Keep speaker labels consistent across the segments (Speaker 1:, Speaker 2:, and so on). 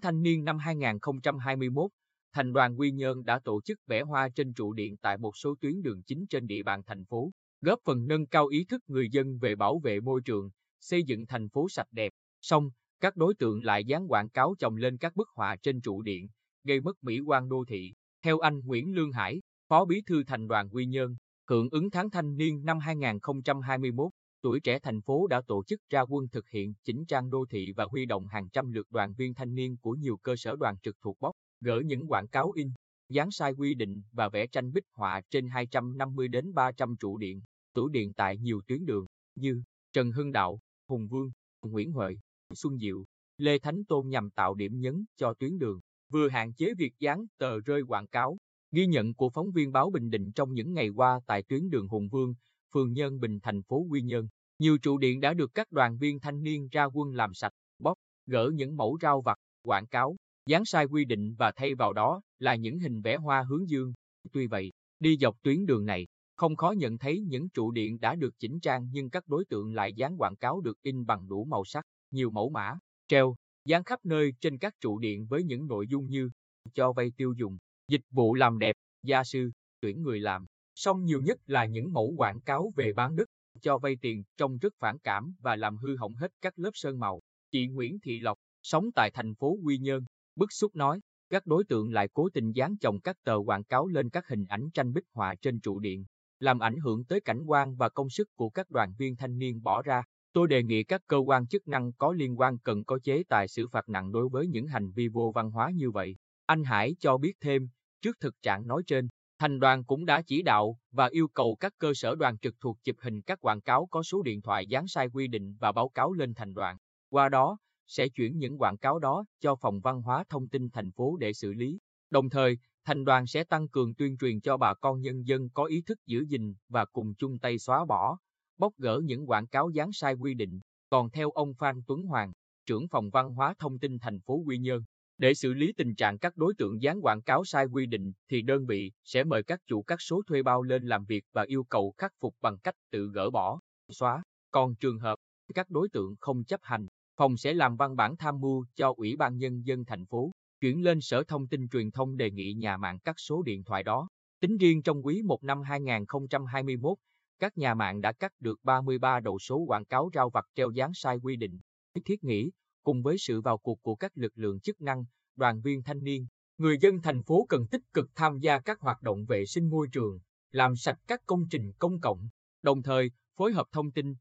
Speaker 1: thanh niên năm 2021, Thành đoàn Quy Nhơn đã tổ chức vẽ hoa trên trụ điện tại một số tuyến đường chính trên địa bàn thành phố, góp phần nâng cao ý thức người dân về bảo vệ môi trường, xây dựng thành phố sạch đẹp. Song, các đối tượng lại dán quảng cáo chồng lên các bức họa trên trụ điện, gây mất mỹ quan đô thị. Theo anh Nguyễn Lương Hải, Phó Bí thư Thành đoàn Quy Nhơn, hưởng ứng tháng thanh niên năm 2021, tuổi trẻ thành phố đã tổ chức ra quân thực hiện chỉnh trang đô thị và huy động hàng trăm lượt đoàn viên thanh niên của nhiều cơ sở đoàn trực thuộc bóc, gỡ những quảng cáo in, dán sai quy định và vẽ tranh bích họa trên 250 đến 300 trụ điện, tủ điện tại nhiều tuyến đường như Trần Hưng Đạo, Hùng Vương, Nguyễn Huệ, Xuân Diệu, Lê Thánh Tôn nhằm tạo điểm nhấn cho tuyến đường, vừa hạn chế việc dán tờ rơi quảng cáo. Ghi nhận của phóng viên báo Bình Định trong những ngày qua tại tuyến đường Hùng Vương, phường Nhân Bình thành phố Quy Nhơn, nhiều trụ điện đã được các đoàn viên thanh niên ra quân làm sạch, bóp, gỡ những mẫu rau vặt, quảng cáo, dán sai quy định và thay vào đó là những hình vẽ hoa hướng dương. Tuy vậy, đi dọc tuyến đường này, không khó nhận thấy những trụ điện đã được chỉnh trang nhưng các đối tượng lại dán quảng cáo được in bằng đủ màu sắc, nhiều mẫu mã, treo, dán khắp nơi trên các trụ điện với những nội dung như cho vay tiêu dùng, dịch vụ làm đẹp, gia sư, tuyển người làm. Song nhiều nhất là những mẫu quảng cáo về bán đất, cho vay tiền trông rất phản cảm và làm hư hỏng hết các lớp sơn màu. Chị Nguyễn Thị Lộc, sống tại thành phố Quy Nhơn, bức xúc nói, các đối tượng lại cố tình dán chồng các tờ quảng cáo lên các hình ảnh tranh bích họa trên trụ điện, làm ảnh hưởng tới cảnh quan và công sức của các đoàn viên thanh niên bỏ ra. Tôi đề nghị các cơ quan chức năng có liên quan cần có chế tài xử phạt nặng đối với những hành vi vô văn hóa như vậy. Anh Hải cho biết thêm, trước thực trạng nói trên, thành đoàn cũng đã chỉ đạo và yêu cầu các cơ sở đoàn trực thuộc chụp hình các quảng cáo có số điện thoại dán sai quy định và báo cáo lên thành đoàn. Qua đó, sẽ chuyển những quảng cáo đó cho Phòng Văn hóa Thông tin thành phố để xử lý. Đồng thời, thành đoàn sẽ tăng cường tuyên truyền cho bà con nhân dân có ý thức giữ gìn và cùng chung tay xóa bỏ, bóc gỡ những quảng cáo dán sai quy định. Còn theo ông Phan Tuấn Hoàng, trưởng phòng văn hóa thông tin thành phố Quy Nhơn, để xử lý tình trạng các đối tượng dán quảng cáo sai quy định thì đơn vị sẽ mời các chủ các số thuê bao lên làm việc và yêu cầu khắc phục bằng cách tự gỡ bỏ, xóa. Còn trường hợp các đối tượng không chấp hành, phòng sẽ làm văn bản tham mưu cho Ủy ban Nhân dân thành phố, chuyển lên Sở Thông tin Truyền thông đề nghị nhà mạng cắt số điện thoại đó. Tính riêng trong quý 1 năm 2021, các nhà mạng đã cắt được 33 đầu số quảng cáo rao vặt treo dán sai quy định. Thiết nghĩ, cùng với sự vào cuộc của các lực lượng chức năng, đoàn viên thanh niên, người dân thành phố cần tích cực tham gia các hoạt động vệ sinh môi trường, làm sạch các công trình công cộng, đồng thời phối hợp thông tin,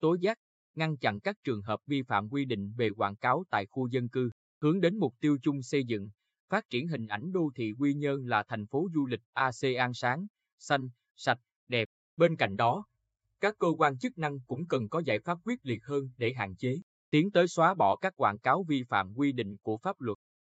Speaker 1: tố giác, ngăn chặn các trường hợp vi phạm quy định về quảng cáo tại khu dân cư, hướng đến mục tiêu chung xây dựng, phát triển hình ảnh đô thị Quy Nhơn là thành phố du lịch ASEAN sáng, xanh, sạch, đẹp. Bên cạnh đó, các cơ quan chức năng cũng cần có giải pháp quyết liệt hơn để hạn chế, tiến tới xóa bỏ các quảng cáo vi phạm quy định của pháp luật.